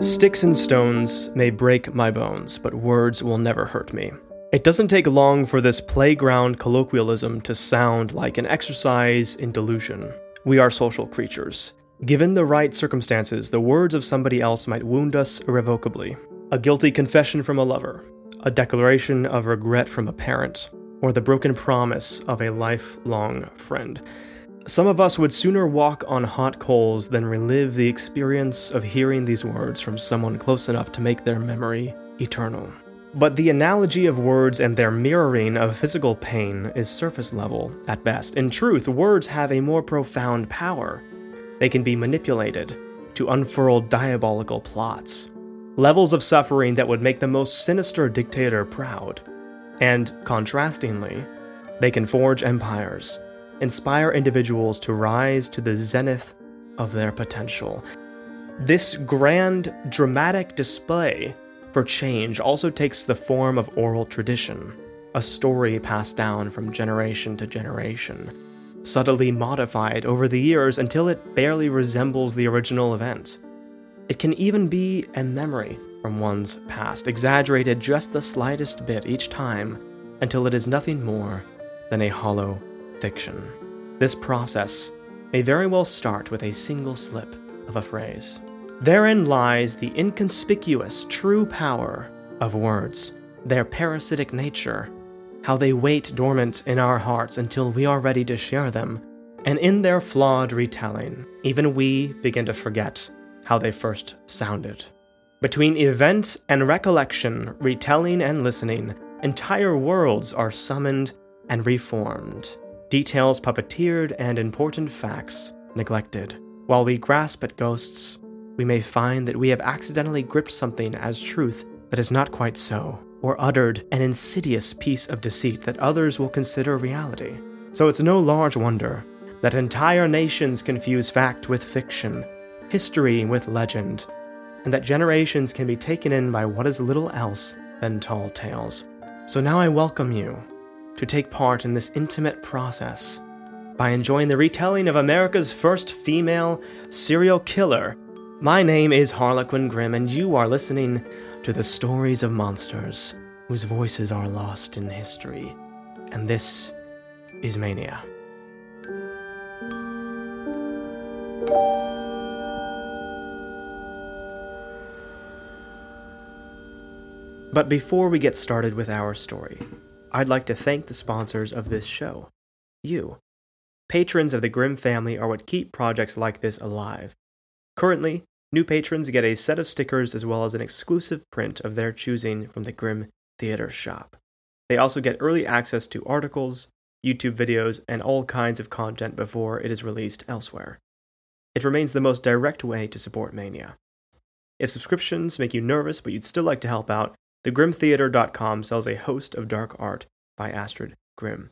Sticks and stones may break my bones, but words will never hurt me. It doesn't take long for this playground colloquialism to sound like an exercise in delusion. We are social creatures. Given the right circumstances, the words of somebody else might wound us irrevocably. A guilty confession from a lover, a declaration of regret from a parent, or the broken promise of a lifelong friend. Some of us would sooner walk on hot coals than relive the experience of hearing these words from someone close enough to make their memory eternal. But the analogy of words and their mirroring of physical pain is surface level at best. In truth, words have a more profound power. They can be manipulated to unfurl diabolical plots, levels of suffering that would make the most sinister dictator proud. And, contrastingly, they can forge empires inspire individuals to rise to the zenith of their potential. This grand, dramatic display for change also takes the form of oral tradition, a story passed down from generation to generation, subtly modified over the years until it barely resembles the original event. It can even be a memory from one's past, exaggerated just the slightest bit each time until it is nothing more than a hollow fiction. This process may very well start with a single slip of a phrase. Therein lies the inconspicuous true power of words, their parasitic nature, how they wait dormant in our hearts until we are ready to share them, and in their flawed retelling, even we begin to forget how they first sounded. Between event and recollection, retelling and listening, entire worlds are summoned and reformed, details puppeteered, and important facts neglected. While we grasp at ghosts, we may find that we have accidentally gripped something as truth that is not quite so, or uttered an insidious piece of deceit that others will consider reality. So it's no large wonder that entire nations confuse fact with fiction, history with legend, and that generations can be taken in by what is little else than tall tales. So now I welcome you to take part in this intimate process by enjoying the retelling of America's first female serial killer. My name is Harlequin Grimm, and you are listening to the stories of monsters whose voices are lost in history. And this is Mania. But before we get started with our story, I'd like to thank the sponsors of this show. You. Patrons of the Grimm family are what keep projects like this alive. Currently, new patrons get a set of stickers as well as an exclusive print of their choosing from the Grimm Theater shop. They also get early access to articles, YouTube videos, and all kinds of content before it is released elsewhere. It remains the most direct way to support Mania. If subscriptions make you nervous but you'd still like to help out, TheGrimmTheater.com sells a host of dark art by Astrid Grimm.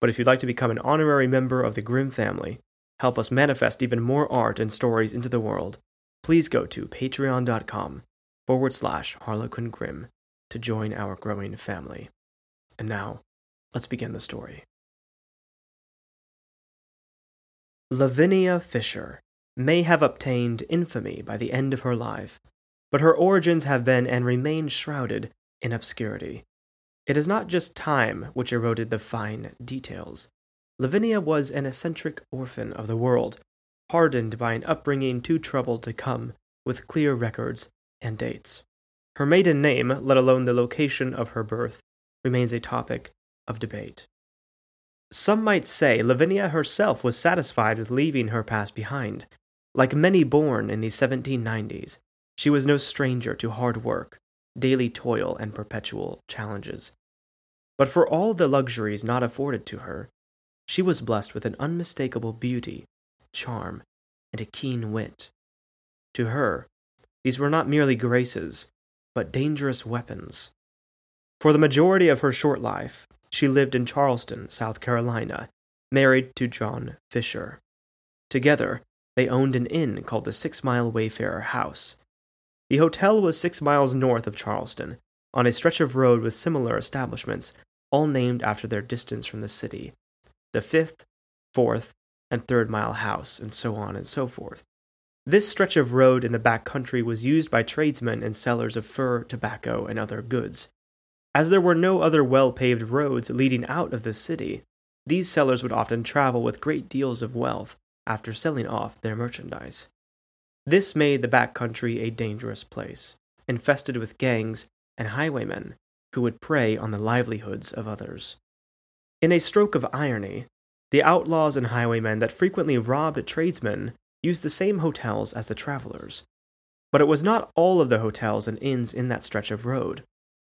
But if you'd like to become an honorary member of the Grimm family, help us manifest even more art and stories into the world, please go to patreon.com forward slash Harlequin Grimm to join our growing family. And now, let's begin the story. Lavinia Fisher may have obtained infamy by the end of her life, but her origins have been and remain shrouded in obscurity. It is not just time which eroded the fine details. Lavinia was an eccentric orphan of the world, hardened by an upbringing too troubled to come with clear records and dates. Her maiden name, let alone the location of her birth, remains a topic of debate. Some might say Lavinia herself was satisfied with leaving her past behind. Like many born in the 1790s, she was no stranger to hard work, daily toil, and perpetual challenges. But for all the luxuries not afforded to her, she was blessed with an unmistakable beauty, charm, and a keen wit. To her, these were not merely graces, but dangerous weapons. For the majority of her short life, she lived in Charleston, South Carolina, married to John Fisher. Together, they owned an inn called the Six Mile Wayfarer House, the hotel was six miles north of Charleston, on a stretch of road with similar establishments, all named after their distance from the city the fifth, fourth, and third mile house, and so on and so forth. This stretch of road in the back country was used by tradesmen and sellers of fur, tobacco, and other goods. As there were no other well paved roads leading out of the city, these sellers would often travel with great deals of wealth after selling off their merchandise. This made the back country a dangerous place, infested with gangs and highwaymen who would prey on the livelihoods of others. In a stroke of irony, the outlaws and highwaymen that frequently robbed tradesmen used the same hotels as the travelers. But it was not all of the hotels and inns in that stretch of road.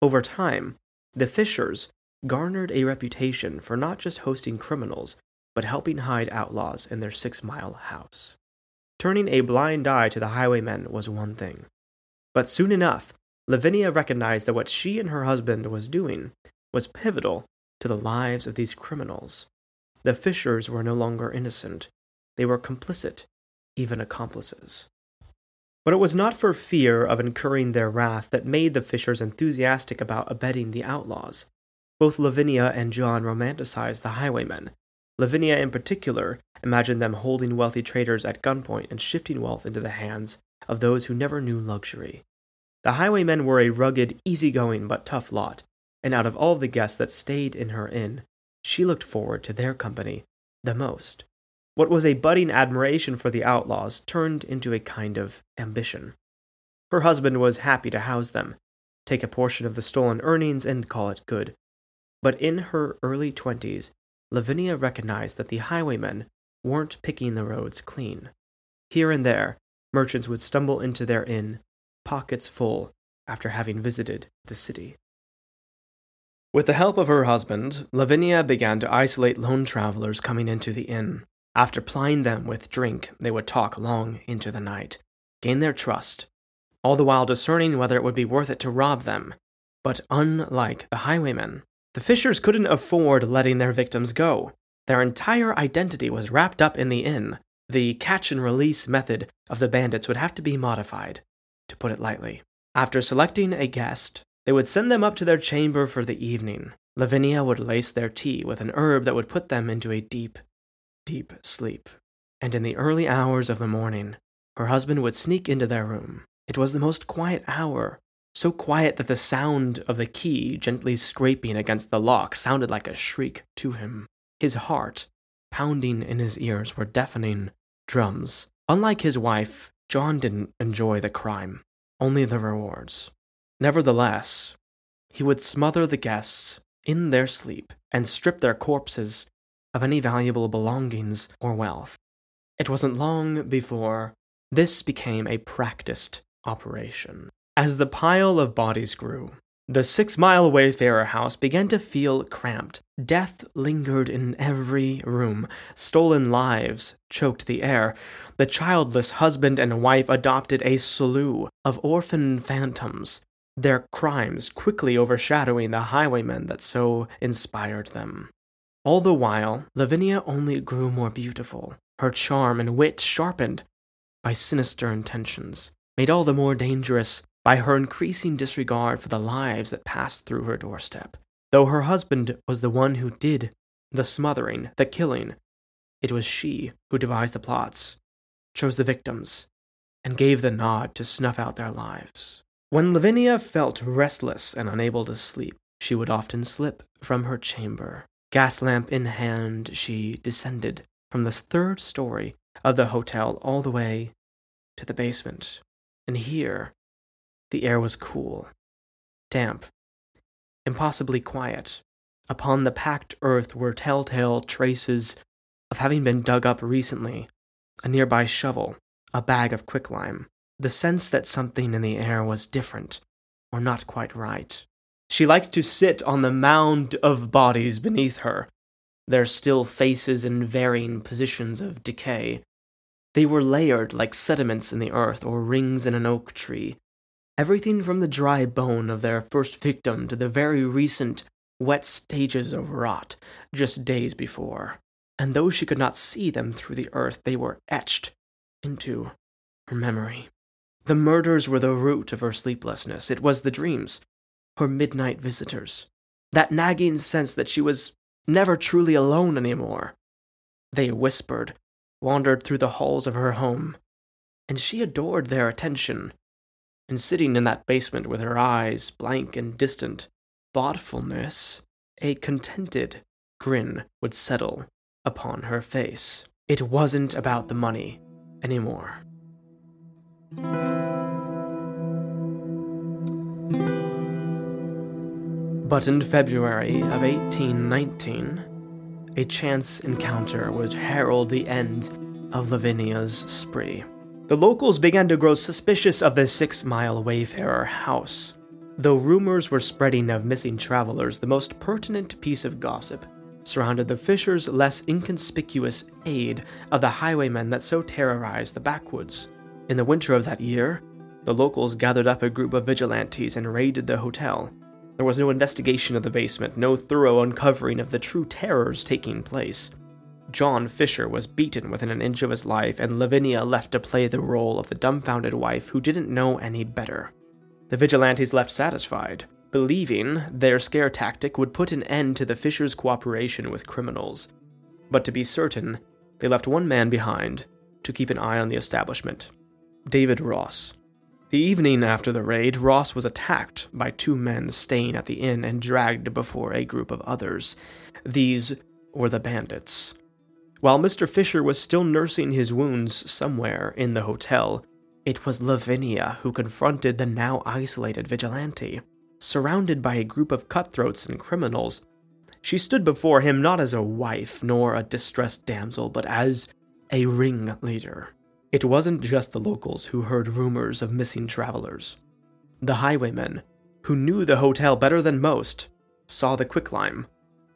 Over time, the Fishers garnered a reputation for not just hosting criminals, but helping hide outlaws in their six mile house. Turning a blind eye to the highwaymen was one thing. But soon enough, Lavinia recognized that what she and her husband was doing was pivotal to the lives of these criminals. The Fishers were no longer innocent, they were complicit, even accomplices. But it was not for fear of incurring their wrath that made the Fishers enthusiastic about abetting the outlaws. Both Lavinia and John romanticized the highwaymen. Lavinia, in particular, imagined them holding wealthy traders at gunpoint and shifting wealth into the hands of those who never knew luxury. The highwaymen were a rugged, easygoing, but tough lot, and out of all the guests that stayed in her inn, she looked forward to their company the most. What was a budding admiration for the outlaws turned into a kind of ambition. Her husband was happy to house them, take a portion of the stolen earnings, and call it good. But in her early twenties, Lavinia recognized that the highwaymen weren't picking the roads clean. Here and there, merchants would stumble into their inn, pockets full, after having visited the city. With the help of her husband, Lavinia began to isolate lone travelers coming into the inn. After plying them with drink, they would talk long into the night, gain their trust, all the while discerning whether it would be worth it to rob them. But unlike the highwaymen, the Fishers couldn't afford letting their victims go. Their entire identity was wrapped up in the inn. The catch and release method of the bandits would have to be modified, to put it lightly. After selecting a guest, they would send them up to their chamber for the evening. Lavinia would lace their tea with an herb that would put them into a deep, deep sleep. And in the early hours of the morning, her husband would sneak into their room. It was the most quiet hour, so quiet that the sound of the key gently scraping against the lock sounded like a shriek to him. His heart, pounding in his ears, were deafening drums. Unlike his wife, John didn't enjoy the crime, only the rewards. Nevertheless, he would smother the guests in their sleep and strip their corpses of any valuable belongings or wealth. It wasn't long before this became a practiced operation. As the pile of bodies grew, the six mile Wayfarer house began to feel cramped. Death lingered in every room. Stolen lives choked the air. The childless husband and wife adopted a slew of orphan phantoms, their crimes quickly overshadowing the highwaymen that so inspired them. All the while, Lavinia only grew more beautiful, her charm and wit sharpened by sinister intentions, made all the more dangerous by her increasing disregard for the lives that passed through her doorstep. Though her husband was the one who did the smothering, the killing, it was she who devised the plots, chose the victims, and gave the nod to snuff out their lives. When Lavinia felt restless and unable to sleep, she would often slip from her chamber Gas lamp in hand, she descended from the third story of the hotel all the way to the basement. And here, the air was cool, damp, impossibly quiet. Upon the packed earth were telltale traces of having been dug up recently a nearby shovel, a bag of quicklime, the sense that something in the air was different or not quite right. She liked to sit on the mound of bodies beneath her, their still faces in varying positions of decay. They were layered like sediments in the earth or rings in an oak tree. Everything from the dry bone of their first victim to the very recent wet stages of rot just days before. And though she could not see them through the earth, they were etched into her memory. The murders were the root of her sleeplessness. It was the dreams, her midnight visitors, that nagging sense that she was never truly alone anymore. They whispered, wandered through the halls of her home, and she adored their attention. And sitting in that basement with her eyes blank and distant, thoughtfulness, a contented grin would settle upon her face. It wasn't about the money anymore. But in February of 1819, a chance encounter would herald the end of Lavinia's spree. The locals began to grow suspicious of the six mile wayfarer house. Though rumors were spreading of missing travelers, the most pertinent piece of gossip surrounded the Fishers' less inconspicuous aid of the highwaymen that so terrorized the backwoods. In the winter of that year, the locals gathered up a group of vigilantes and raided the hotel. There was no investigation of the basement, no thorough uncovering of the true terrors taking place. John Fisher was beaten within an inch of his life, and Lavinia left to play the role of the dumbfounded wife who didn't know any better. The vigilantes left satisfied, believing their scare tactic would put an end to the Fishers' cooperation with criminals. But to be certain, they left one man behind to keep an eye on the establishment David Ross. The evening after the raid, Ross was attacked by two men staying at the inn and dragged before a group of others. These were the bandits. While Mr. Fisher was still nursing his wounds somewhere in the hotel, it was Lavinia who confronted the now isolated vigilante surrounded by a group of cutthroats and criminals. She stood before him not as a wife nor a distressed damsel, but as a ringleader. It wasn't just the locals who heard rumors of missing travelers. The highwaymen, who knew the hotel better than most, saw the quicklime,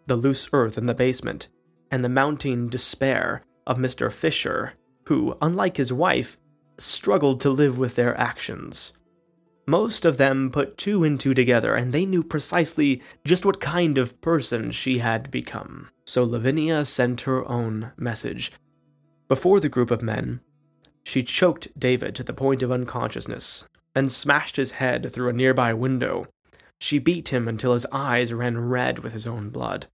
the loose earth in the basement, and the mounting despair of Mr. Fisher, who, unlike his wife, struggled to live with their actions. Most of them put two and two together, and they knew precisely just what kind of person she had become. So Lavinia sent her own message. Before the group of men, she choked David to the point of unconsciousness, then smashed his head through a nearby window. She beat him until his eyes ran red with his own blood.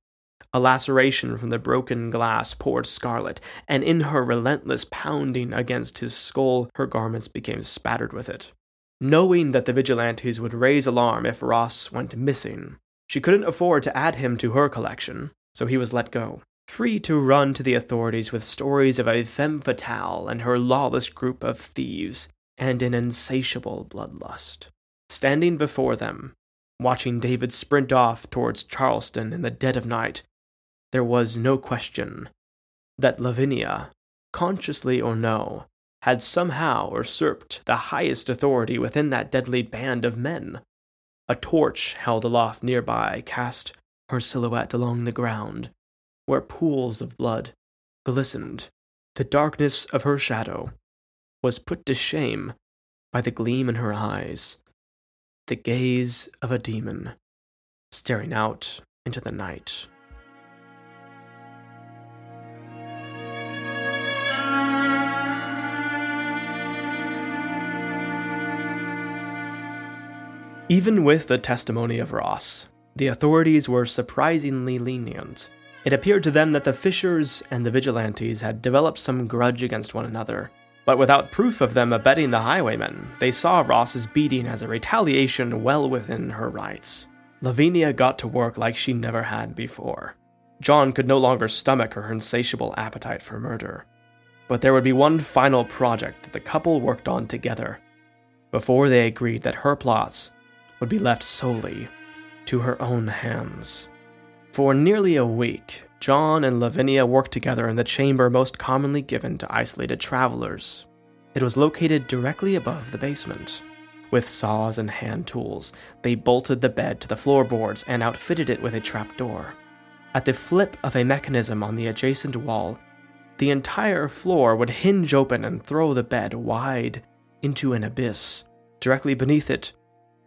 A laceration from the broken glass poured scarlet, and in her relentless pounding against his skull, her garments became spattered with it knowing that the vigilantes would raise alarm if Ross went missing. She couldn't afford to add him to her collection, so he was let go, free to run to the authorities with stories of a femme fatale and her lawless group of thieves, and an insatiable bloodlust. Standing before them, watching David sprint off towards Charleston in the dead of night, there was no question that Lavinia, consciously or no, had somehow usurped the highest authority within that deadly band of men. A torch held aloft nearby cast her silhouette along the ground, where pools of blood glistened. The darkness of her shadow was put to shame by the gleam in her eyes, the gaze of a demon staring out into the night. Even with the testimony of Ross, the authorities were surprisingly lenient. It appeared to them that the Fishers and the Vigilantes had developed some grudge against one another, but without proof of them abetting the highwaymen, they saw Ross's beating as a retaliation well within her rights. Lavinia got to work like she never had before. John could no longer stomach her insatiable appetite for murder. But there would be one final project that the couple worked on together before they agreed that her plots would be left solely to her own hands. For nearly a week, John and Lavinia worked together in the chamber most commonly given to isolated travelers. It was located directly above the basement. With saws and hand tools, they bolted the bed to the floorboards and outfitted it with a trapdoor. At the flip of a mechanism on the adjacent wall, the entire floor would hinge open and throw the bed wide into an abyss. Directly beneath it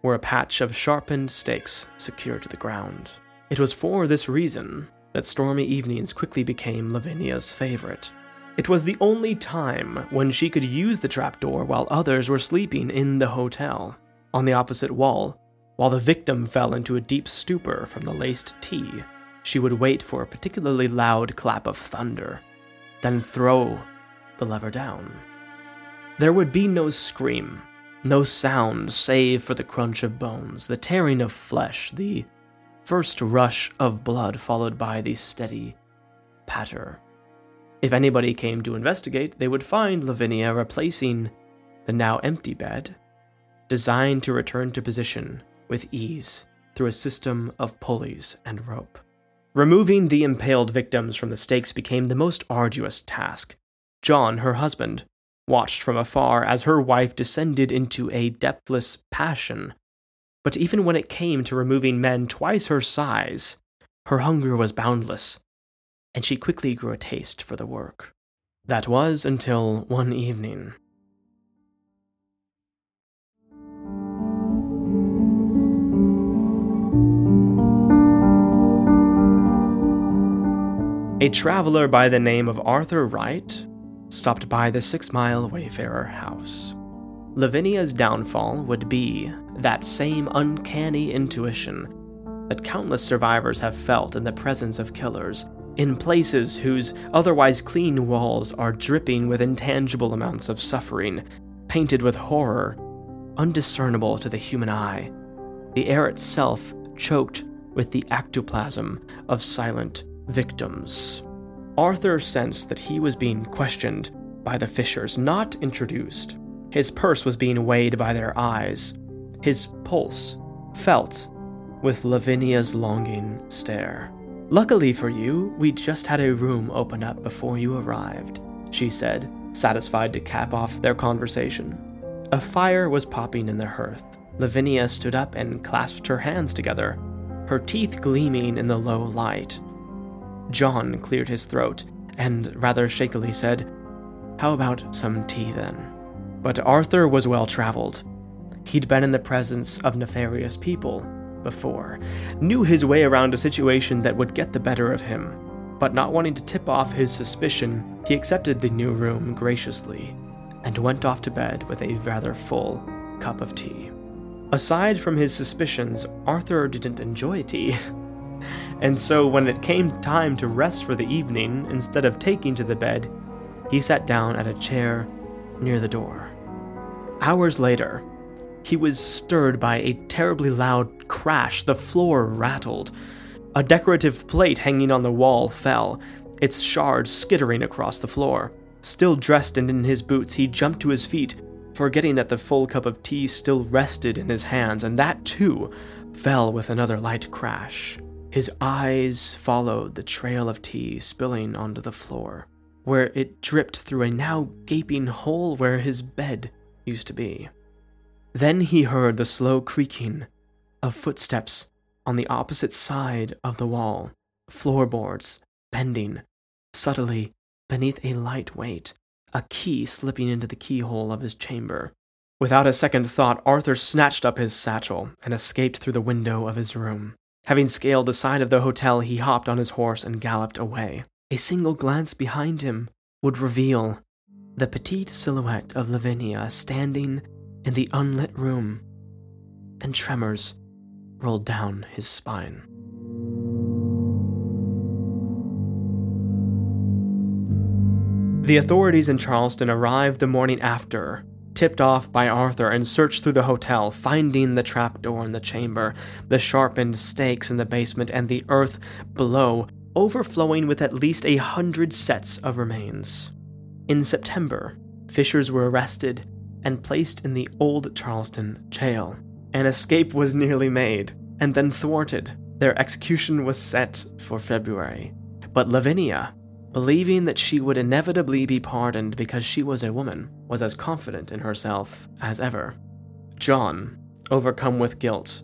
were a patch of sharpened stakes secured to the ground. It was for this reason that stormy evenings quickly became Lavinia's favorite. It was the only time when she could use the trapdoor while others were sleeping in the hotel. On the opposite wall, while the victim fell into a deep stupor from the laced tea, she would wait for a particularly loud clap of thunder, then throw the lever down. There would be no scream, no sound save for the crunch of bones, the tearing of flesh, the first rush of blood followed by the steady patter. If anybody came to investigate, they would find Lavinia replacing the now empty bed, designed to return to position with ease through a system of pulleys and rope. Removing the impaled victims from the stakes became the most arduous task. John, her husband, watched from afar as her wife descended into a depthless passion. But even when it came to removing men twice her size, her hunger was boundless, and she quickly grew a taste for the work. That was until one evening. A traveler by the name of Arthur Wright stopped by the Six Mile Wayfarer house. Lavinia's downfall would be that same uncanny intuition that countless survivors have felt in the presence of killers, in places whose otherwise clean walls are dripping with intangible amounts of suffering, painted with horror, undiscernible to the human eye, the air itself choked with the ectoplasm of silent victims. Arthur sensed that he was being questioned by the Fishers, not introduced. His purse was being weighed by their eyes, his pulse felt with Lavinia's longing stare. Luckily for you, we just had a room open up before you arrived, she said, satisfied to cap off their conversation. A fire was popping in the hearth. Lavinia stood up and clasped her hands together, her teeth gleaming in the low light. John cleared his throat and rather shakily said, How about some tea then? But Arthur was well traveled. He'd been in the presence of nefarious people before, knew his way around a situation that would get the better of him, but not wanting to tip off his suspicion, he accepted the new room graciously and went off to bed with a rather full cup of tea. Aside from his suspicions, Arthur didn't enjoy tea. and so when it came time to rest for the evening, instead of taking to the bed, he sat down at a chair near the door. Hours later, he was stirred by a terribly loud crash. The floor rattled. A decorative plate hanging on the wall fell, its shards skittering across the floor. Still dressed and in his boots, he jumped to his feet, forgetting that the full cup of tea still rested in his hands, and that too fell with another light crash. His eyes followed the trail of tea spilling onto the floor, where it dripped through a now gaping hole where his bed used to be. Then he heard the slow creaking of footsteps on the opposite side of the wall, floorboards bending subtly beneath a light weight, a key slipping into the keyhole of his chamber. Without a second thought, Arthur snatched up his satchel and escaped through the window of his room. Having scaled the side of the hotel, he hopped on his horse and galloped away. A single glance behind him would reveal the petite silhouette of Lavinia standing in the unlit room, and tremors rolled down his spine. The authorities in Charleston arrived the morning after tipped off by Arthur and searched through the hotel, finding the trapdoor in the chamber, the sharpened stakes in the basement, and the earth below, overflowing with at least a hundred sets of remains. In September, Fishers were arrested and placed in the old Charleston jail. An escape was nearly made, and then thwarted. Their execution was set for February. But Lavinia, believing that she would inevitably be pardoned because she was a woman, was as confident in herself as ever. John, overcome with guilt,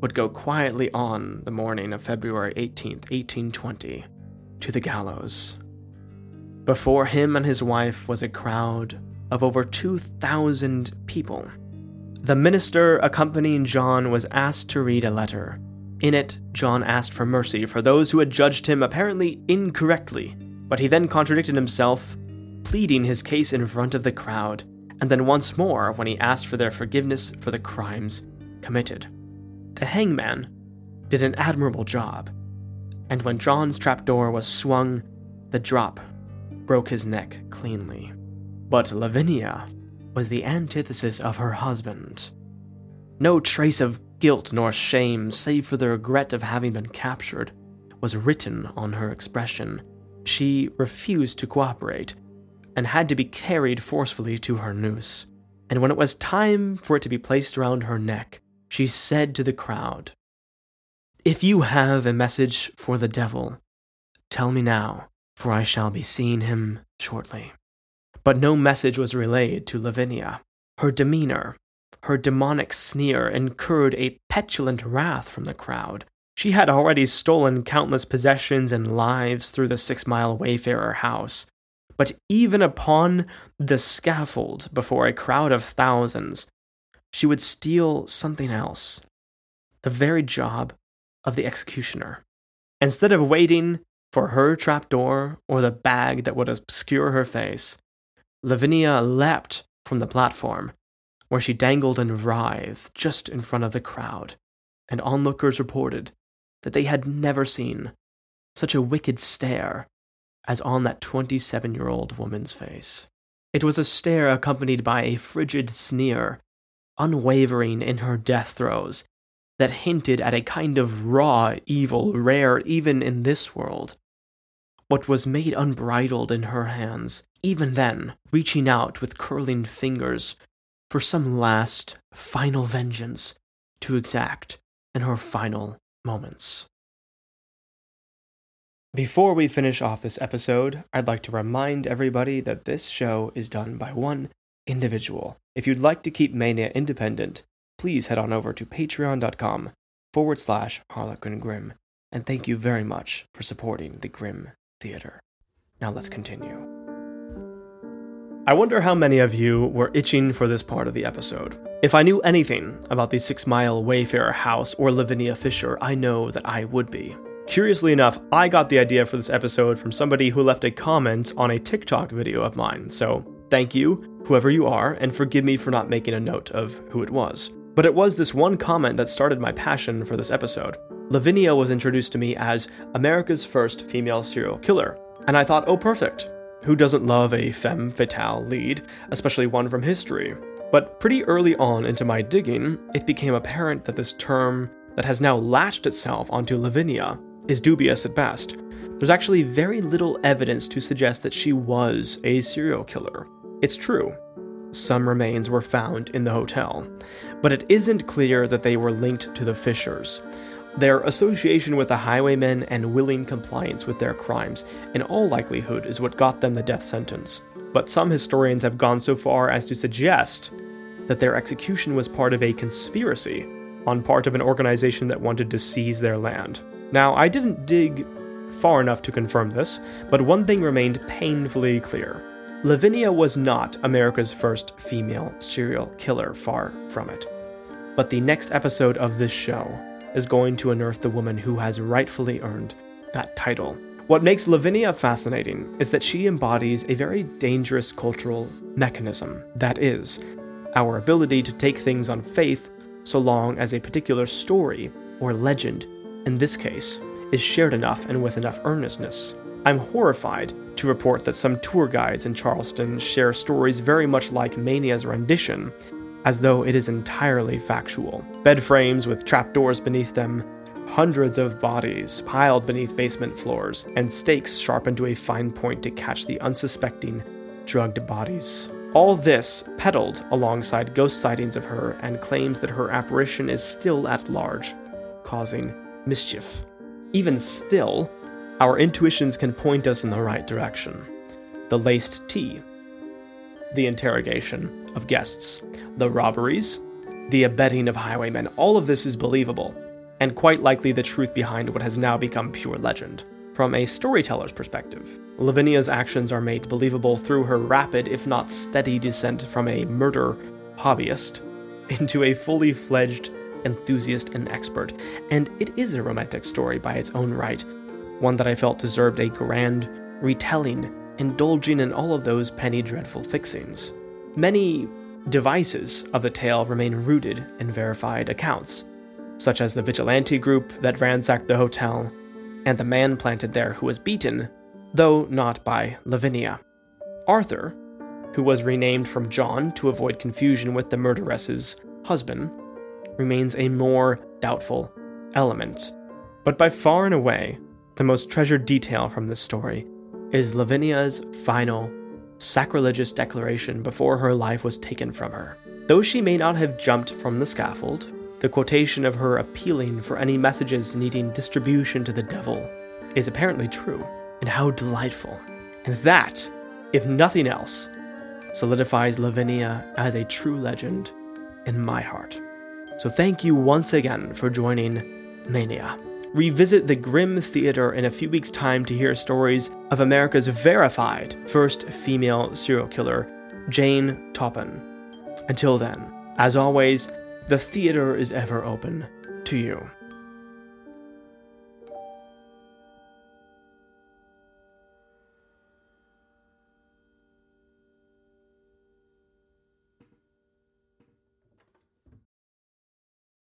would go quietly on the morning of February 18, 1820, to the gallows. Before him and his wife was a crowd of over 2,000 people. The minister accompanying John was asked to read a letter. In it, John asked for mercy for those who had judged him apparently incorrectly but he then contradicted himself, pleading his case in front of the crowd, and then once more when he asked for their forgiveness for the crimes committed. The hangman did an admirable job, and when John's trapdoor was swung, the drop broke his neck cleanly. But Lavinia was the antithesis of her husband. No trace of guilt nor shame, save for the regret of having been captured, was written on her expression. She refused to cooperate and had to be carried forcefully to her noose. And when it was time for it to be placed around her neck, she said to the crowd, If you have a message for the devil, tell me now, for I shall be seeing him shortly. But no message was relayed to Lavinia. Her demeanor, her demonic sneer, incurred a petulant wrath from the crowd. She had already stolen countless possessions and lives through the six mile Wayfarer house. But even upon the scaffold before a crowd of thousands, she would steal something else the very job of the executioner. Instead of waiting for her trapdoor or the bag that would obscure her face, Lavinia leapt from the platform, where she dangled and writhed just in front of the crowd, and onlookers reported that they had never seen such a wicked stare as on that 27 year old woman's face. It was a stare accompanied by a frigid sneer, unwavering in her death throes, that hinted at a kind of raw evil rare even in this world. What was made unbridled in her hands, even then, reaching out with curling fingers for some last, final vengeance to exact in her final moments. Before we finish off this episode, I'd like to remind everybody that this show is done by one individual. If you'd like to keep Mania independent, please head on over to patreon.com forward slash Harlequin Grimm, and thank you very much for supporting the Grimm Theater. Now let's continue. I wonder how many of you were itching for this part of the episode. If I knew anything about the Six Mile Wayfarer house or Lavinia Fisher, I know that I would be. Curiously enough, I got the idea for this episode from somebody who left a comment on a TikTok video of mine, so thank you, whoever you are, and forgive me for not making a note of who it was. But it was this one comment that started my passion for this episode. Lavinia was introduced to me as America's first female serial killer, and I thought, oh, perfect. Who doesn't love a femme fatale lead, especially one from history? But pretty early on into my digging, it became apparent that this term that has now latched itself onto Lavinia is dubious at best. There's actually very little evidence to suggest that she was a serial killer. It's true. Some remains were found in the hotel, but it isn't clear that they were linked to the Fishers. Their association with the highwaymen and willing compliance with their crimes, in all likelihood, is what got them the death sentence. But some historians have gone so far as to suggest that their execution was part of a conspiracy on part of an organization that wanted to seize their land. Now, I didn't dig far enough to confirm this, but one thing remained painfully clear. Lavinia was not America's first female serial killer, far from it. But the next episode of this show is going to unearth the woman who has rightfully earned that title. What makes Lavinia fascinating is that she embodies a very dangerous cultural mechanism that is, our ability to take things on faith so long as a particular story or legend in this case, is shared enough and with enough earnestness. I'm horrified to report that some tour guides in Charleston share stories very much like Mania's rendition, as though it is entirely factual. Bed frames with trapdoors beneath them, hundreds of bodies piled beneath basement floors, and stakes sharpened to a fine point to catch the unsuspecting, drugged bodies. All this peddled alongside ghost sightings of her and claims that her apparition is still at large, causing mischief. Even still, our intuitions can point us in the right direction. The laced tea, the interrogation of guests, the robberies, the abetting of highwaymen, all of this is believable, and quite likely the truth behind what has now become pure legend. From a storyteller's perspective, Lavinia's actions are made believable through her rapid, if not steady, descent from a murder hobbyist into a fully fledged enthusiast, and expert, and it is a romantic story by its own right, one that I felt deserved a grand retelling, indulging in all of those penny dreadful fixings. Many devices of the tale remain rooted in verified accounts, such as the vigilante group that ransacked the hotel, and the man planted there who was beaten, though not by Lavinia. Arthur, who was renamed from John to avoid confusion with the murderess's husband, remains a more doubtful element. But by far and away, the most treasured detail from this story is Lavinia's final sacrilegious declaration before her life was taken from her. Though she may not have jumped from the scaffold, the quotation of her appealing for any messages needing distribution to the devil is apparently true. And how delightful. And that, if nothing else, solidifies Lavinia as a true legend in my heart. So thank you once again for joining Mania. Revisit the Grimm Theater in a few weeks' time to hear stories of America's verified first female serial killer, Jane Toppan. Until then, as always, the theater is ever open to you.